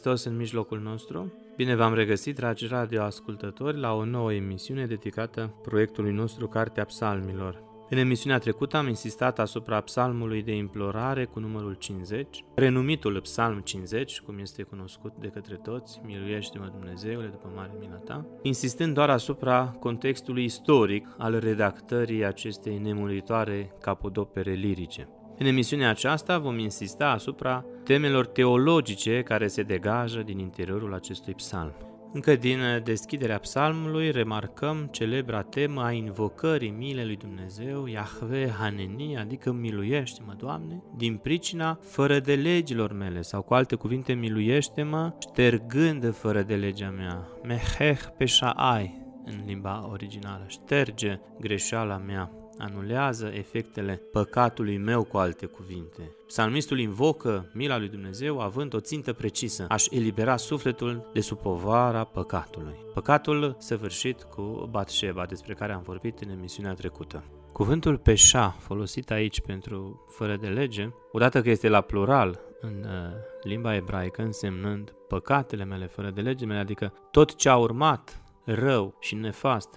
Hristos în mijlocul nostru. Bine v-am regăsit, dragi radioascultători, la o nouă emisiune dedicată proiectului nostru Cartea Psalmilor. În emisiunea trecută am insistat asupra psalmului de implorare cu numărul 50, renumitul psalm 50, cum este cunoscut de către toți, Miluiește-mă Dumnezeule după mare mila ta, insistând doar asupra contextului istoric al redactării acestei nemuritoare capodopere lirice. În emisiunea aceasta vom insista asupra temelor teologice care se degajă din interiorul acestui psalm. Încă din deschiderea psalmului remarcăm celebra temă a invocării milei lui Dumnezeu, Yahweh Haneni, adică miluiește-mă, Doamne, din pricina fără de legilor mele, sau cu alte cuvinte, miluiește-mă ștergând fără de legea mea, meheh peshaai în limba originală, șterge greșeala mea anulează efectele păcatului meu cu alte cuvinte. Psalmistul invocă mila lui Dumnezeu având o țintă precisă, aș elibera sufletul de sub povara păcatului. Păcatul săvârșit cu Batșeba, despre care am vorbit în emisiunea trecută. Cuvântul peșa, folosit aici pentru fără de lege, odată că este la plural în uh, limba ebraică, însemnând păcatele mele fără de lege mele, adică tot ce a urmat rău și nefast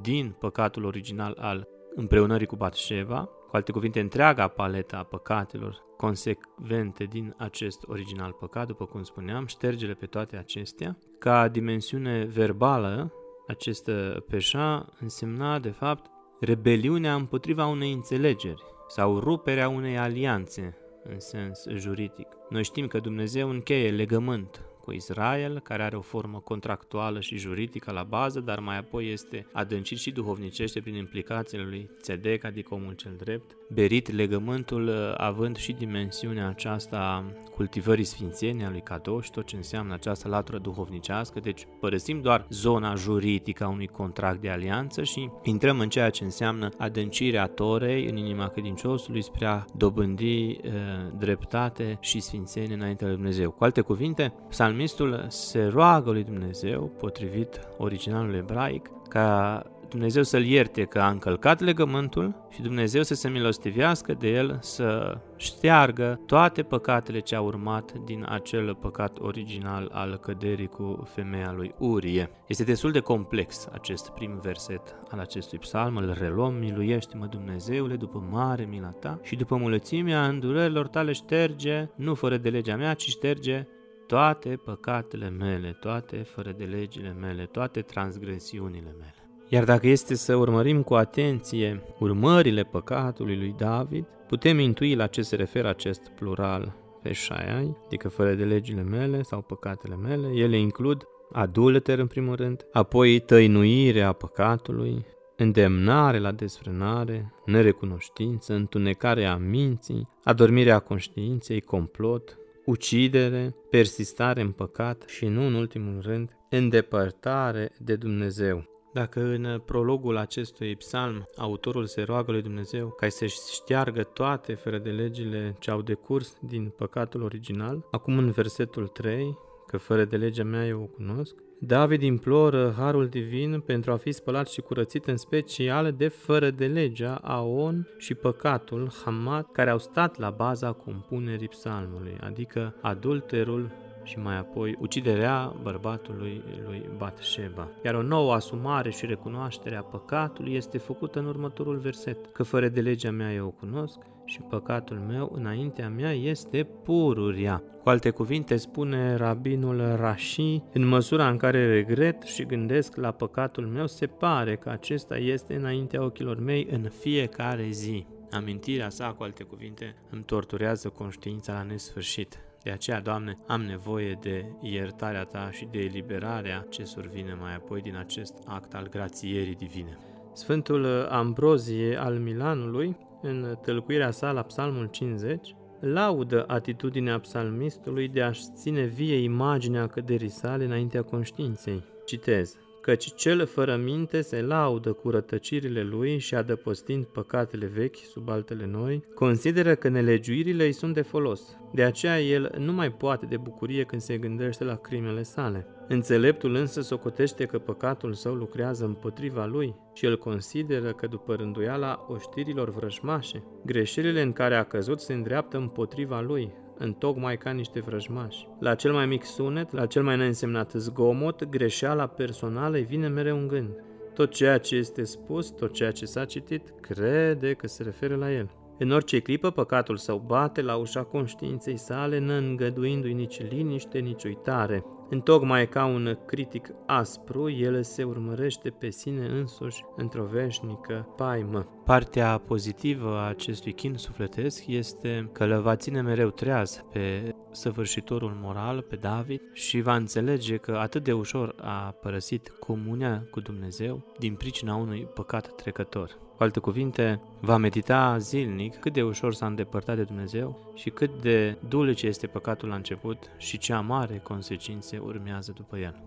din păcatul original al împreunării cu Batșeva, cu alte cuvinte, întreaga paleta a păcatelor consecvente din acest original păcat, după cum spuneam, ștergele pe toate acestea. Ca dimensiune verbală, acest peșa însemna, de fapt, rebeliunea împotriva unei înțelegeri sau ruperea unei alianțe în sens juridic. Noi știm că Dumnezeu încheie legământ cu Israel, care are o formă contractuală și juridică la bază, dar mai apoi este adâncit și duhovnicește prin implicațiile lui Tzedek, adică omul cel drept, berit legământul uh, având și dimensiunea aceasta a cultivării sfințenii a lui Kadosh, tot ce înseamnă această latură duhovnicească, deci părăsim doar zona juridică a unui contract de alianță și intrăm în ceea ce înseamnă adâncirea Torei în inima credinciosului spre a dobândi e, uh, dreptate și sfințenie înaintea lui Dumnezeu. Cu alte cuvinte, psalmistul se roagă lui Dumnezeu, potrivit originalului ebraic, ca Dumnezeu să-l ierte că a încălcat legământul și Dumnezeu să se milostivească de el să șteargă toate păcatele ce au urmat din acel păcat original al căderii cu femeia lui Urie. Este destul de complex acest prim verset al acestui psalm, îl reluăm, miluiește-mă Dumnezeule după mare mila ta și după mulățimea îndurărilor tale șterge, nu fără de legea mea, ci șterge toate păcatele mele, toate fără de legile mele, toate transgresiunile mele. Iar dacă este să urmărim cu atenție urmările păcatului lui David, putem intui la ce se referă acest plural peșaiai, adică fără de legile mele sau păcatele mele. Ele includ adulter în primul rând, apoi tăinuirea păcatului, îndemnare la desfrânare, nerecunoștință, întunecarea minții, adormirea conștiinței, complot, ucidere, persistare în păcat și nu în ultimul rând, îndepărtare de Dumnezeu. Dacă în prologul acestui psalm autorul se roagă lui Dumnezeu ca să-și șteargă toate fără de legile ce au decurs din păcatul original, acum în versetul 3, că fără de legea mea eu o cunosc, David imploră harul divin pentru a fi spălat și curățit în special de fără de legea, Aon și păcatul, Hamat, care au stat la baza compunerii psalmului, adică adulterul, și mai apoi uciderea bărbatului lui Batsheba. Iar o nouă asumare și recunoaștere a păcatului este făcută în următorul verset, că fără de legea mea eu o cunosc și păcatul meu înaintea mea este pururia. Cu alte cuvinte spune rabinul Rashi, în măsura în care regret și gândesc la păcatul meu, se pare că acesta este înaintea ochilor mei în fiecare zi. Amintirea sa, cu alte cuvinte, îmi torturează conștiința la nesfârșit. De aceea, Doamne, am nevoie de iertarea Ta și de eliberarea ce survine mai apoi din acest act al grațierii divine. Sfântul Ambrozie al Milanului, în tălcuirea sa la Psalmul 50, laudă atitudinea psalmistului de a-și ține vie imaginea căderii sale înaintea conștiinței. Citez căci cel fără minte se laudă cu rătăcirile lui și adăpostind păcatele vechi sub altele noi, consideră că nelegiuirile îi sunt de folos. De aceea el nu mai poate de bucurie când se gândește la crimele sale. Înțeleptul însă socotește că păcatul său lucrează împotriva lui și el consideră că după rânduiala oștirilor vrăjmașe, greșelile în care a căzut se îndreaptă împotriva lui, întocmai ca niște vrăjmași. La cel mai mic sunet, la cel mai neînsemnat zgomot, greșeala personală îi vine mereu un gând. Tot ceea ce este spus, tot ceea ce s-a citit, crede că se referă la el. În orice clipă, păcatul său bate la ușa conștiinței sale, neîngăduindu-i nici liniște, nici uitare. Întocmai ca un critic aspru, el se urmărește pe sine însuși într-o veșnică paimă. Partea pozitivă a acestui chin sufletesc este că le va ține mereu treaz pe săvârșitorul moral, pe David, și va înțelege că atât de ușor a părăsit comunia cu Dumnezeu din pricina unui păcat trecător. Cu alte cuvinte, va medita zilnic cât de ușor s-a îndepărtat de Dumnezeu și cât de dulce este păcatul la început și ce amare consecințe urmează după el.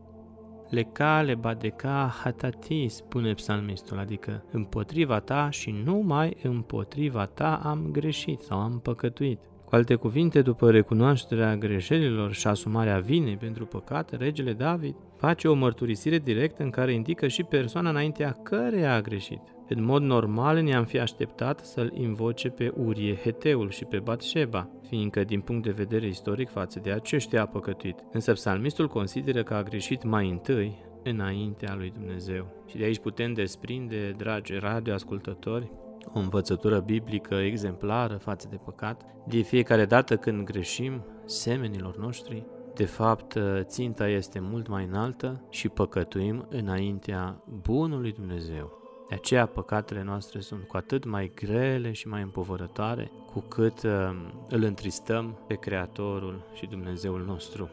Lecale badeca hatati, spune psalmistul, adică împotriva ta și numai împotriva ta am greșit sau am păcătuit. Cu alte cuvinte, după recunoașterea greșelilor și asumarea vinei pentru păcat, regele David face o mărturisire directă în care indică și persoana înaintea căreia a greșit. În mod normal ne-am fi așteptat să-l invoce pe Urie Heteul și pe Batsheba, fiindcă din punct de vedere istoric față de aceștia a păcătuit. Însă psalmistul consideră că a greșit mai întâi înaintea lui Dumnezeu. Și de aici putem desprinde, dragi radioascultători, o învățătură biblică exemplară față de păcat. De fiecare dată când greșim semenilor noștri, de fapt, ținta este mult mai înaltă și păcătuim înaintea bunului Dumnezeu. De aceea păcatele noastre sunt cu atât mai grele și mai împovărătoare, cu cât uh, îl întristăm pe Creatorul și Dumnezeul nostru.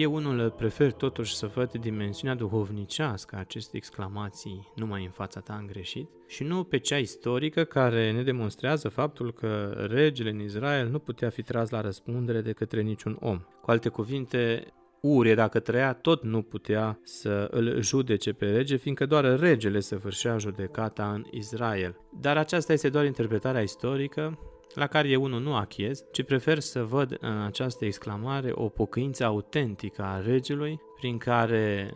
Eu unul prefer totuși să văd dimensiunea duhovnicească a acestei exclamații numai în fața ta am greșit și nu pe cea istorică care ne demonstrează faptul că regele în Israel nu putea fi tras la răspundere de către niciun om. Cu alte cuvinte, Urie, dacă trăia, tot nu putea să îl judece pe rege, fiindcă doar regele săvârșea judecata în Israel. Dar aceasta este doar interpretarea istorică, la care eu unul nu achiez, ci prefer să văd în această exclamare o pocăință autentică a regelui, prin care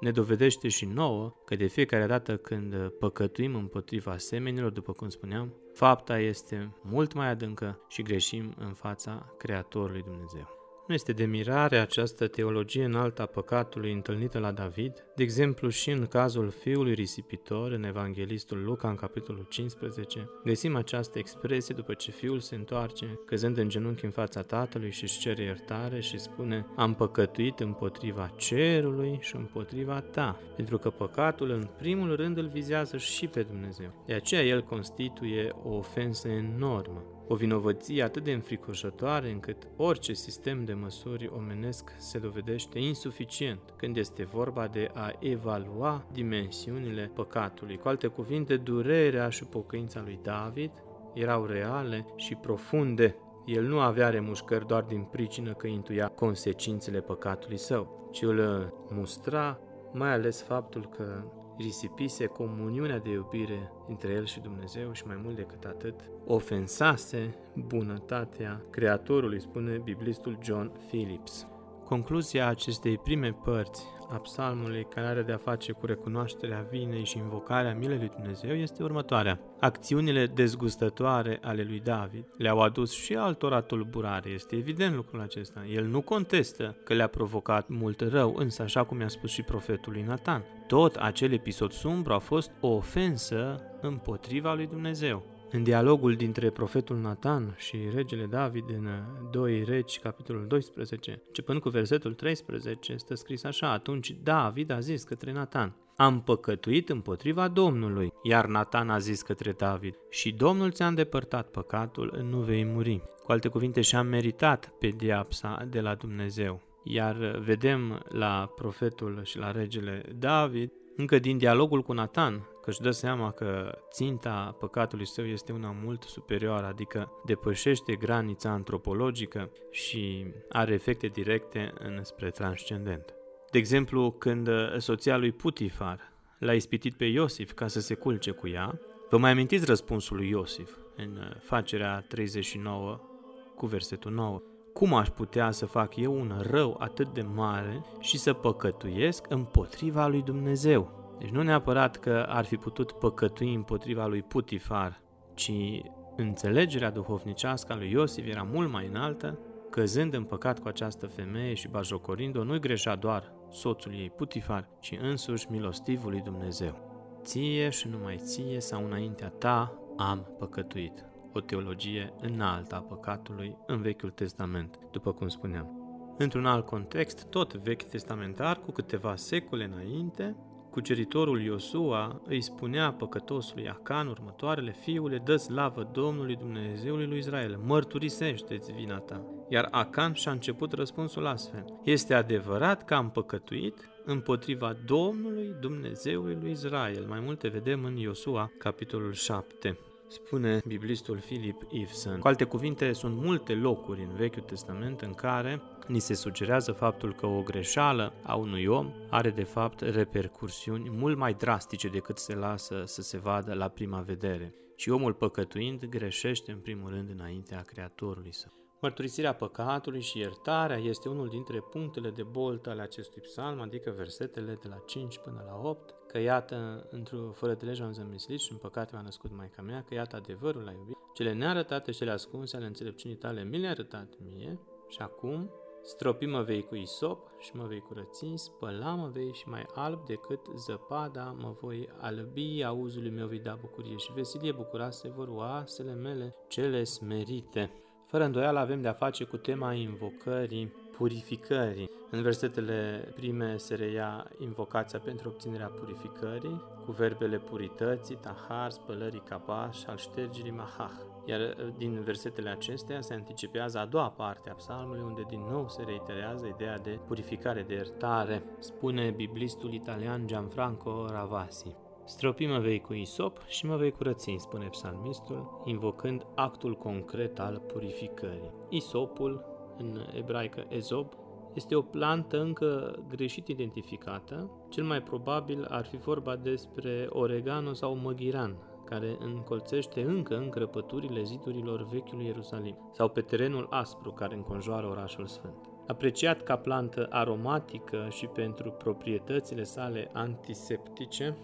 ne dovedește și nouă că de fiecare dată când păcătuim împotriva semenilor, după cum spuneam, fapta este mult mai adâncă și greșim în fața Creatorului Dumnezeu. Nu este de mirare această teologie înaltă a păcatului întâlnită la David, de exemplu și în cazul fiului risipitor în Evanghelistul Luca în capitolul 15, găsim această expresie după ce fiul se întoarce, căzând în genunchi în fața tatălui și își cere iertare și spune Am păcătuit împotriva cerului și împotriva ta, pentru că păcatul în primul rând îl vizează și pe Dumnezeu. De aceea el constituie o ofensă enormă o vinovăție atât de înfricoșătoare încât orice sistem de măsuri omenesc se dovedește insuficient când este vorba de a evalua dimensiunile păcatului. Cu alte cuvinte, durerea și pocăința lui David erau reale și profunde. El nu avea remușcări doar din pricină că intuia consecințele păcatului său, ci îl mustra mai ales faptul că risipise comuniunea de iubire între el și Dumnezeu și mai mult decât atât, ofensase bunătatea Creatorului, spune biblistul John Phillips. Concluzia acestei prime părți a psalmului care are de-a face cu recunoașterea vinei și invocarea milei lui Dumnezeu este următoarea. Acțiunile dezgustătoare ale lui David le-au adus și altora tulburare, este evident lucrul acesta. El nu contestă că le-a provocat mult rău, însă așa cum i-a spus și profetul lui Nathan, tot acel episod sumbru a fost o ofensă împotriva lui Dumnezeu. În dialogul dintre profetul Nathan și regele David în 2 Regi, capitolul 12, începând cu versetul 13, este scris așa, atunci David a zis către Nathan, am păcătuit împotriva Domnului. Iar Natan a zis către David, și Domnul ți-a îndepărtat păcatul, nu vei muri. Cu alte cuvinte, și-a meritat pediapsa de la Dumnezeu. Iar vedem la profetul și la regele David, încă din dialogul cu Natan, că își dă seama că ținta păcatului său este una mult superioară, adică depășește granița antropologică și are efecte directe înspre transcendent. De exemplu, când soția lui Putifar l-a ispitit pe Iosif ca să se culce cu ea, vă mai amintiți răspunsul lui Iosif în facerea 39 cu versetul 9. Cum aș putea să fac eu un rău atât de mare și să păcătuiesc împotriva lui Dumnezeu? Deci nu neapărat că ar fi putut păcătui împotriva lui Putifar, ci înțelegerea duhovnicească a lui Iosif era mult mai înaltă, căzând în păcat cu această femeie și bajocorind-o, nu-i greșea doar soțul ei Putifar, ci însuși milostivul lui Dumnezeu. Ție și numai ție sau înaintea ta am păcătuit. O teologie înaltă a păcatului în Vechiul Testament, după cum spuneam. Într-un alt context, tot vechi testamentar, cu câteva secole înainte, Cuceritorul Iosua îi spunea păcătosului Acan următoarele, Fiule, dă slavă Domnului Dumnezeului lui Israel, mărturisește-ți vina ta. Iar Acan și-a început răspunsul astfel, Este adevărat că am păcătuit împotriva Domnului Dumnezeului lui Israel. Mai multe vedem în Iosua, capitolul 7 spune biblistul Philip Eveson. Cu alte cuvinte, sunt multe locuri în Vechiul Testament în care ni se sugerează faptul că o greșeală a unui om are de fapt repercursiuni mult mai drastice decât se lasă să se vadă la prima vedere. Și omul păcătuind greșește în primul rând înaintea Creatorului său. Mărturisirea păcatului și iertarea este unul dintre punctele de boltă ale acestui psalm, adică versetele de la 5 până la 8, că iată, într-o fără de lege am zămislit și în păcate m-a născut Maica mea, că iată adevărul la iubit, cele nearătate și cele ascunse ale înțelepciunii tale mi le-a arătat mie și acum stropi mă vei cu isop și mă vei curăți, spăla mă vei și mai alb decât zăpada mă voi albi, auzului meu vei da bucurie și veselie bucuroase vor oasele mele cele smerite. Fără îndoială avem de-a face cu tema invocării purificării. În versetele prime se reia invocația pentru obținerea purificării, cu verbele purității, tahar, spălării capaș, al ștergerii mahah. Iar uh, din versetele acestea se anticipează a doua parte a psalmului, unde din nou se reiterează ideea de purificare, de iertare, spune biblistul italian Gianfranco Ravasi. Stropi mă vei cu isop și mă vei curăți, spune psalmistul, invocând actul concret al purificării. Isopul, în ebraică ezob, este o plantă încă greșit identificată. Cel mai probabil ar fi vorba despre oregano sau măghiran, care încolțește încă încrăpăturile zidurilor vechiului Ierusalim, sau pe terenul aspru care înconjoară orașul sfânt. Apreciat ca plantă aromatică și pentru proprietățile sale antiseptice,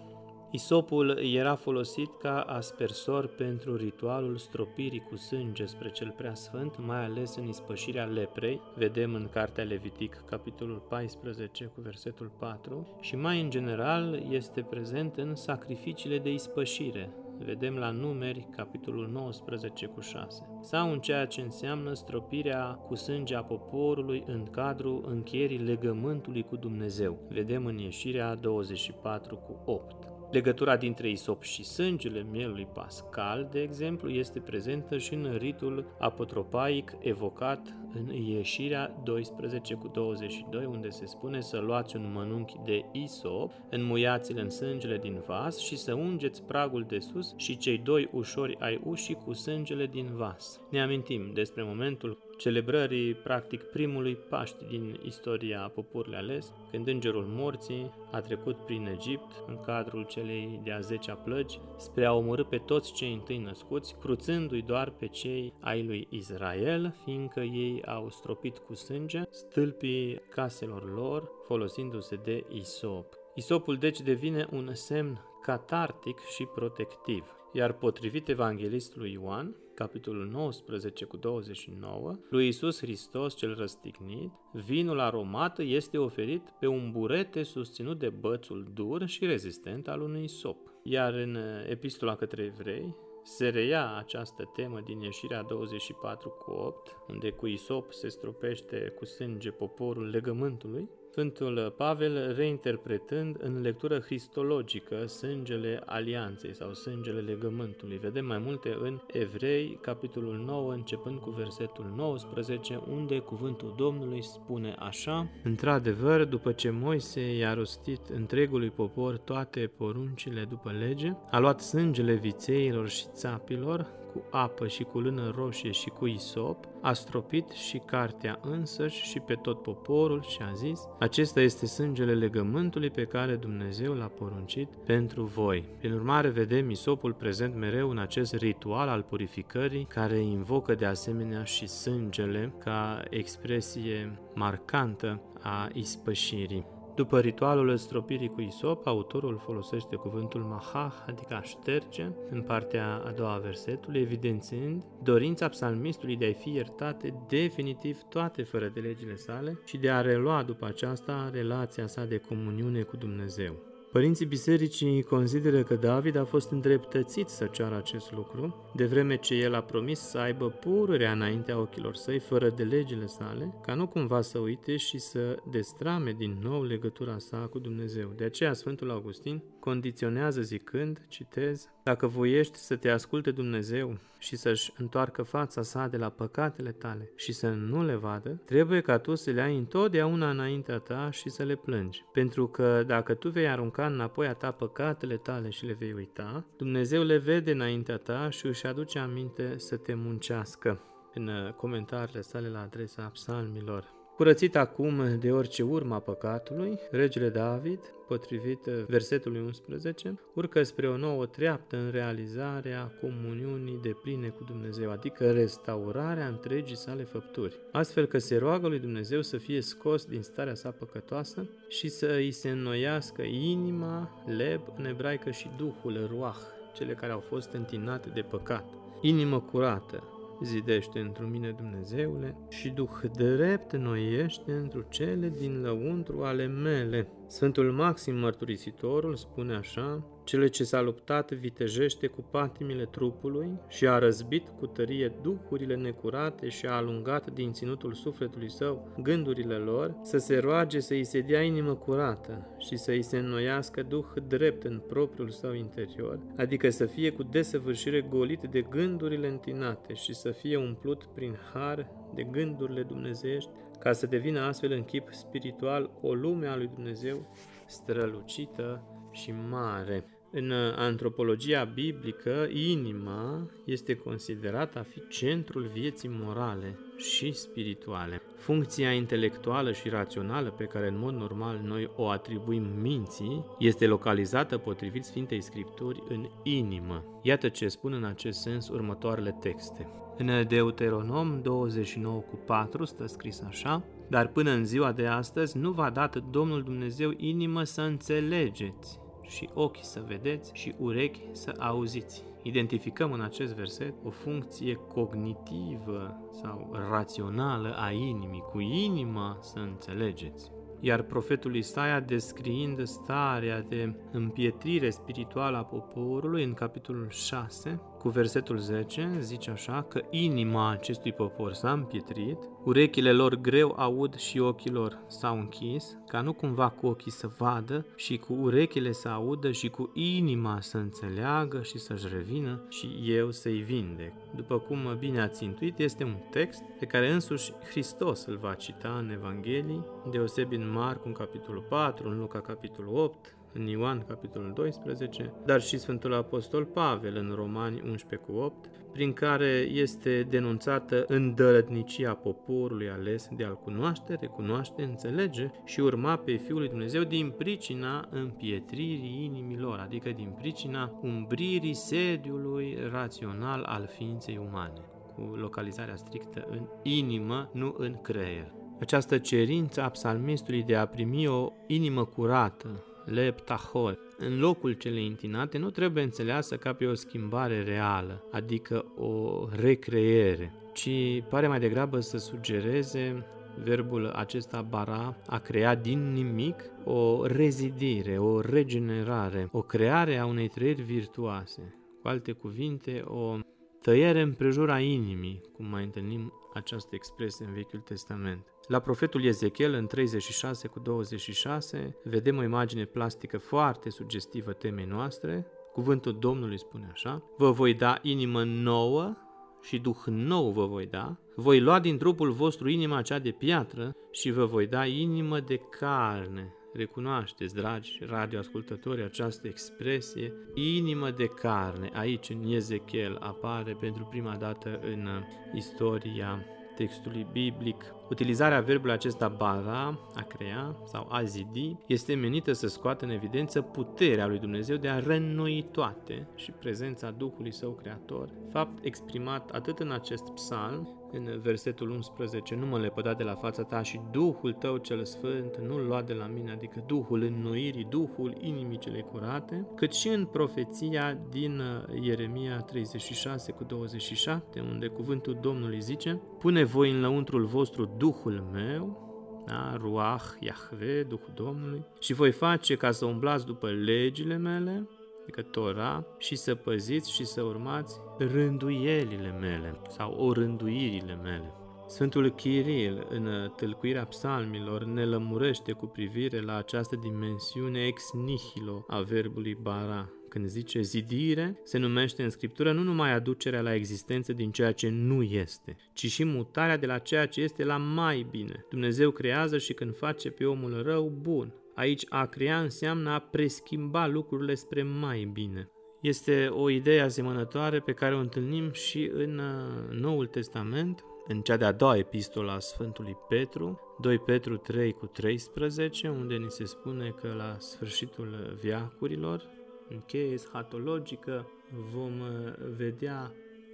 Isopul era folosit ca aspersor pentru ritualul stropirii cu sânge spre cel preasfânt, mai ales în ispășirea leprei, vedem în Cartea Levitic, capitolul 14, cu versetul 4, și mai în general este prezent în sacrificiile de ispășire, vedem la numeri, capitolul 19 cu 6, sau în ceea ce înseamnă stropirea cu sânge a poporului în cadrul încheierii legământului cu Dumnezeu, vedem în ieșirea 24 cu 8. Legătura dintre isop și sângele mielului pascal, de exemplu, este prezentă și în ritul apotropaic evocat în ieșirea 12 cu 22, unde se spune să luați un mănunchi de isop, înmuiați-l în sângele din vas și să ungeți pragul de sus și cei doi ușori ai ușii cu sângele din vas. Ne amintim despre momentul celebrării practic primului Paști din istoria poporului ales, când îngerul morții a trecut prin Egipt în cadrul celei de-a zecea plăgi spre a omorâ pe toți cei întâi născuți, cruțându-i doar pe cei ai lui Israel, fiindcă ei au stropit cu sânge stâlpii caselor lor folosindu-se de isop. Isopul deci devine un semn catartic și protectiv, iar potrivit evanghelistului Ioan, capitolul 19 cu 29, lui Isus Hristos cel răstignit, vinul aromat este oferit pe un burete susținut de bățul dur și rezistent al unui sop. Iar în epistola către evrei, se reia această temă din ieșirea 24 cu 8, unde cu isop se stropește cu sânge poporul legământului, Sfântul Pavel reinterpretând în lectură cristologică sângele alianței sau sângele legământului. Vedem mai multe în Evrei, capitolul 9, începând cu versetul 19, unde cuvântul Domnului spune așa Într-adevăr, după ce Moise i-a rostit întregului popor toate poruncile după lege, a luat sângele vițeilor și țapilor, cu apă și cu lână roșie și cu isop, a stropit și cartea însăși și pe tot poporul și a zis, acesta este sângele legământului pe care Dumnezeu l-a poruncit pentru voi. Prin urmare, vedem isopul prezent mereu în acest ritual al purificării, care invocă de asemenea și sângele ca expresie marcantă a ispășirii. După ritualul stropirii cu isop, autorul folosește cuvântul mahah, adică a șterge, în partea a doua a versetului, evidențiind dorința psalmistului de a fi iertate definitiv toate fără de legile sale și de a relua după aceasta relația sa de comuniune cu Dumnezeu. Părinții bisericii consideră că David a fost îndreptățit să ceară acest lucru, de vreme ce el a promis să aibă pururea înaintea ochilor săi, fără de legile sale, ca nu cumva să uite și să destrame din nou legătura sa cu Dumnezeu. De aceea Sfântul Augustin condiționează zicând, citez, Dacă voiești să te asculte Dumnezeu și să-și întoarcă fața sa de la păcatele tale și să nu le vadă, trebuie ca tu să le ai întotdeauna înaintea ta și să le plângi. Pentru că dacă tu vei arunca înapoi a ta păcatele tale și le vei uita, Dumnezeu le vede înaintea ta și își aduce aminte să te muncească. În comentariile sale la adresa psalmilor, Curățit acum de orice urma păcatului, regele David, potrivit versetului 11, urcă spre o nouă treaptă în realizarea comuniunii de pline cu Dumnezeu, adică restaurarea întregii sale făpturi, astfel că se roagă lui Dumnezeu să fie scos din starea sa păcătoasă și să îi se înnoiască inima, leb în ebraică și duhul, ruah, cele care au fost întinate de păcat. Inimă curată, zidește într mine Dumnezeule și Duh drept noiește întru cele din lăuntru ale mele. Sfântul Maxim Mărturisitorul spune așa, cele ce s-a luptat vitejește cu patimile trupului și a răzbit cu tărie duhurile necurate și a alungat din ținutul sufletului său gândurile lor, să se roage să îi se dea inimă curată și să îi se înnoiască duh drept în propriul său interior, adică să fie cu desăvârșire golit de gândurile întinate și să fie umplut prin har de gândurile dumnezeiești, ca să devină astfel în chip spiritual o lume a lui Dumnezeu strălucită și mare. În antropologia biblică, inima este considerată a fi centrul vieții morale și spirituale. Funcția intelectuală și rațională pe care în mod normal noi o atribuim minții este localizată potrivit Sfintei Scripturi în inimă. Iată ce spun în acest sens următoarele texte. În Deuteronom 29 cu 4 stă scris așa, dar până în ziua de astăzi nu v-a dat Domnul Dumnezeu inimă să înțelegeți și ochi să vedeți și urechi să auziți. Identificăm în acest verset o funcție cognitivă sau rațională a inimii, cu inima să înțelegeți. Iar profetul Isaia, descriind starea de împietrire spirituală a poporului în capitolul 6, cu versetul 10 zice așa că inima acestui popor s-a împietrit, urechile lor greu aud și ochii lor s-au închis, ca nu cumva cu ochii să vadă și cu urechile să audă și cu inima să înțeleagă și să-și revină și eu să-i vindec. După cum bine ați intuit, este un text pe care însuși Hristos îl va cita în Evanghelii, deosebit în Marcu în capitolul 4, în Luca capitolul 8, în Ioan, capitolul 12, dar și Sfântul Apostol Pavel în Romani 11 cu 8, prin care este denunțată îndărătnicia poporului ales de a-L cunoaște, recunoaște, înțelege și urma pe Fiul lui Dumnezeu din pricina împietririi inimilor, adică din pricina umbririi sediului rațional al ființei umane, cu localizarea strictă în inimă, nu în creier. Această cerință a psalmistului de a primi o inimă curată, leptahor, în locul celei întinate, nu trebuie înțeleasă ca pe o schimbare reală, adică o recreere, ci pare mai degrabă să sugereze verbul acesta bara, a crea din nimic o rezidire, o regenerare, o creare a unei trăiri virtuoase. Cu alte cuvinte, o tăiere împrejura inimii, cum mai întâlnim această expresie în Vechiul Testament. La profetul Ezechiel, în 36 cu 26, vedem o imagine plastică foarte sugestivă temei noastre. Cuvântul Domnului spune așa, Vă voi da inimă nouă și duh nou vă voi da, voi lua din trupul vostru inima cea de piatră și vă voi da inimă de carne. Recunoașteți, dragi radioascultători, această expresie, inimă de carne. Aici, în Ezechiel, apare pentru prima dată în istoria textului biblic. Utilizarea verbului acesta bara, a crea sau a zidi, este menită să scoată în evidență puterea lui Dumnezeu de a reînnoi toate și prezența Duhului Său Creator, fapt exprimat atât în acest psalm, în versetul 11, nu mă lepăda de la fața ta și Duhul tău cel Sfânt nu-l lua de la mine, adică Duhul înnoirii, Duhul inimii cele curate, cât și în profeția din uh, Ieremia 36 cu 27, unde cuvântul Domnului zice, Pune voi în lăuntrul vostru Duhul meu, da? Ruach, Yahve, Duhul Domnului, și voi face ca să umblați după legile mele, adică Tora, și să păziți și să urmați rânduielile mele sau orânduirile mele. Sfântul Chiril, în tâlcuirea psalmilor, ne lămurește cu privire la această dimensiune ex nihilo a verbului bara. Când zice zidire, se numește în scriptură nu numai aducerea la existență din ceea ce nu este, ci și mutarea de la ceea ce este la mai bine. Dumnezeu creează și când face pe omul rău, bun. Aici a crea înseamnă a preschimba lucrurile spre mai bine. Este o idee asemănătoare pe care o întâlnim și în uh, Noul Testament, în cea de-a doua epistolă a Sfântului Petru, 2 Petru 3 cu 13, unde ni se spune că la sfârșitul viacurilor, în cheie schatologică, vom uh, vedea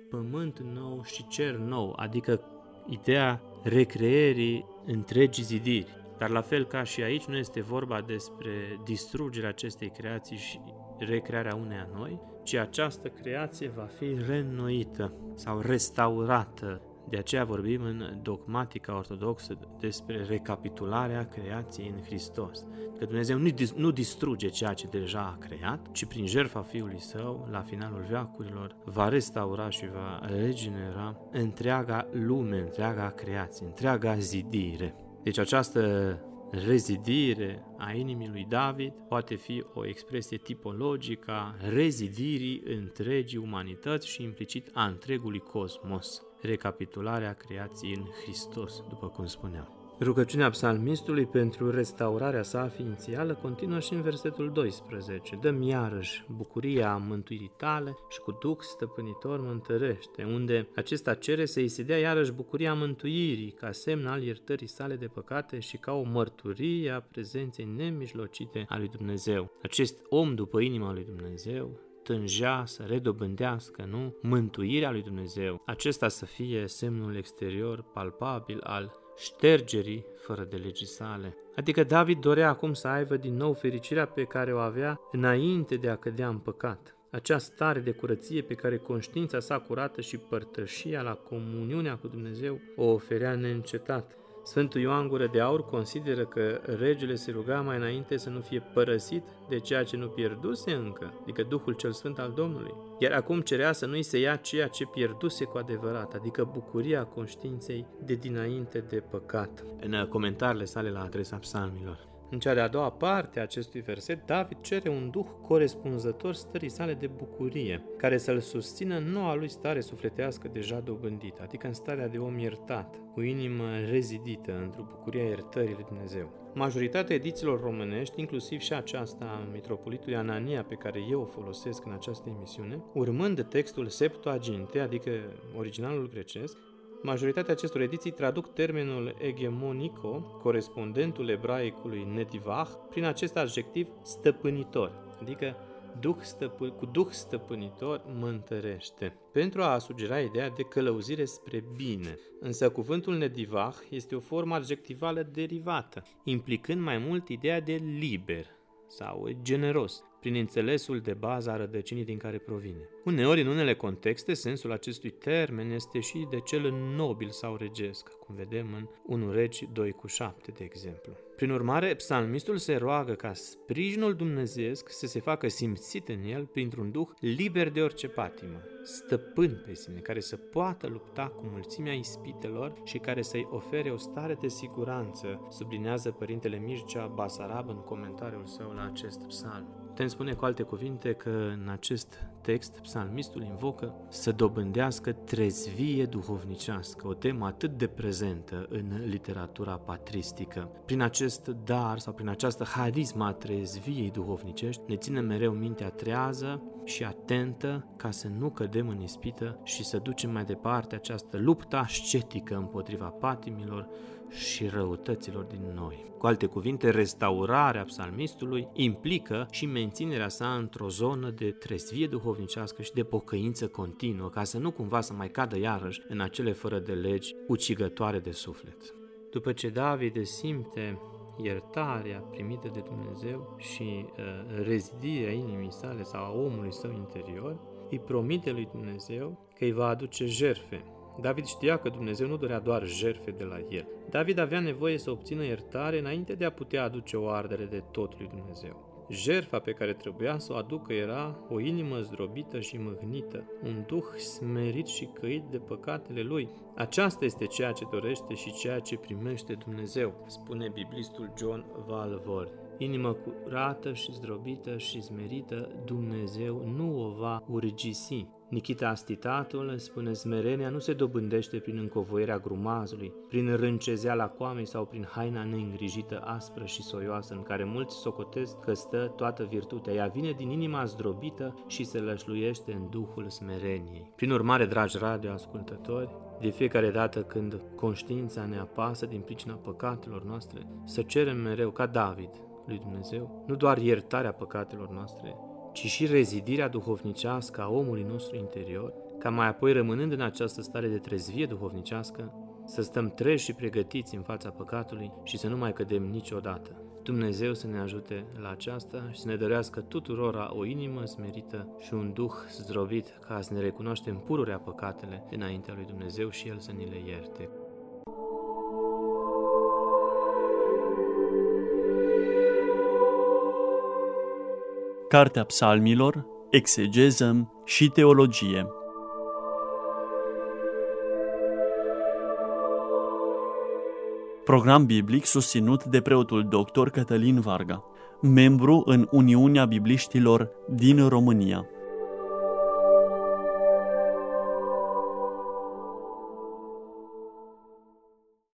pământ nou și cer nou, adică ideea recreerii întregii zidiri. Dar la fel ca și aici, nu este vorba despre distrugerea acestei creații și recrearea uneia noi, ci această creație va fi reînnoită sau restaurată. De aceea vorbim în dogmatica ortodoxă despre recapitularea creației în Hristos. Că Dumnezeu nu distruge ceea ce deja a creat, ci prin jertfa Fiului Său, la finalul veacurilor, va restaura și va regenera întreaga lume, întreaga creație, întreaga zidire. Deci această rezidire a inimii lui David poate fi o expresie tipologică a rezidirii întregii umanități și implicit a întregului cosmos, recapitularea creației în Hristos, după cum spuneam. Rugăciunea psalmistului pentru restaurarea sa ființială continuă și în versetul 12. Dăm iarăși bucuria mântuirii tale și cu duc stăpânitor mă întărește, unde acesta cere să-i se dea iarăși bucuria mântuirii ca semn al iertării sale de păcate și ca o mărturie a prezenței nemijlocite a lui Dumnezeu. Acest om după inima lui Dumnezeu tânjea să redobândească, nu? Mântuirea lui Dumnezeu. Acesta să fie semnul exterior palpabil al ștergerii fără de legii sale. Adică David dorea acum să aibă din nou fericirea pe care o avea înainte de a cădea în păcat. Acea stare de curăție pe care conștiința sa curată și părtășia la comuniunea cu Dumnezeu o oferea neîncetat. Sfântul Ioan Gură de Aur consideră că regele se ruga mai înainte să nu fie părăsit de ceea ce nu pierduse încă, adică Duhul cel Sfânt al Domnului. Iar acum cerea să nu-i se ia ceea ce pierduse cu adevărat, adică bucuria conștiinței de dinainte de păcat. În comentariile sale la adresa psalmilor. În cea de-a doua parte a acestui verset, David cere un duh corespunzător stării sale de bucurie, care să-l susțină în noua lui stare sufletească deja dobândită, adică în starea de om iertat, cu inimă rezidită într-o bucuria iertării lui Dumnezeu. Majoritatea edițiilor românești, inclusiv și aceasta a Mitropolitului Anania pe care eu o folosesc în această emisiune, urmând textul Septuaginte, adică originalul grecesc, Majoritatea acestor ediții traduc termenul egemonico, corespondentul ebraicului netivah, prin acest adjectiv stăpânitor, adică duh stăpân, cu duh stăpânitor mă întărește, pentru a sugera ideea de călăuzire spre bine. Însă cuvântul nedivah este o formă adjectivală derivată, implicând mai mult ideea de liber sau generos, prin înțelesul de bază a rădăcinii din care provine. Uneori, în unele contexte, sensul acestui termen este și de cel nobil sau regesc, cum vedem în 1 Regi 2 cu 7, de exemplu. Prin urmare, psalmistul se roagă ca sprijinul dumnezeesc să se facă simțit în el printr-un duh liber de orice patimă, stăpân pe sine, care să poată lupta cu mulțimea ispitelor și care să-i ofere o stare de siguranță, sublinează Părintele Mircea Basarab în comentariul său la acest psalm. Putem spune cu alte cuvinte că în acest text psalmistul invocă să dobândească trezvie duhovnicească, o temă atât de prezentă în literatura patristică. Prin acest dar sau prin această harisma a trezviei duhovnicești ne ține mereu mintea trează și atentă ca să nu cădem în ispită și să ducem mai departe această luptă ascetică împotriva patimilor și răutăților din noi. Cu alte cuvinte, restaurarea psalmistului implică și menținerea sa într-o zonă de trezvie duhovnicească și de pocăință continuă, ca să nu cumva să mai cadă iarăși în acele fără de legi ucigătoare de suflet. După ce David simte iertarea primită de Dumnezeu și uh, rezidirea inimii sale sau a omului său interior, îi promite lui Dumnezeu că îi va aduce jerfe David știa că Dumnezeu nu dorea doar jerfe de la el. David avea nevoie să obțină iertare înainte de a putea aduce o ardere de tot lui Dumnezeu. Jerfa pe care trebuia să o aducă era o inimă zdrobită și mâhnită, un duh smerit și căit de păcatele lui. Aceasta este ceea ce dorește și ceea ce primește Dumnezeu, spune biblistul John Valvord. Inimă curată și zdrobită și smerită, Dumnezeu nu o va urgisi. Nikita Astitatul spune smerenia nu se dobândește prin încovoierea grumazului, prin râncezeala coamei sau prin haina neîngrijită, aspră și soioasă, în care mulți socotesc că stă toată virtutea. Ea vine din inima zdrobită și se lășluiește în duhul smereniei. Prin urmare, dragi radioascultători, de fiecare dată când conștiința ne apasă din pricina păcatelor noastre, să cerem mereu, ca David, lui Dumnezeu, nu doar iertarea păcatelor noastre, ci și rezidirea duhovnicească a omului nostru interior, ca mai apoi rămânând în această stare de trezvie duhovnicească, să stăm treji și pregătiți în fața păcatului și să nu mai cădem niciodată. Dumnezeu să ne ajute la aceasta și să ne dorească tuturora o inimă smerită și un duh zdrobit ca să ne recunoaștem pururea păcatele înaintea lui Dumnezeu și El să ni le ierte. Cartea Psalmilor, Exegeză și Teologie. Program biblic susținut de preotul dr. Cătălin Varga, membru în Uniunea Bibliștilor din România.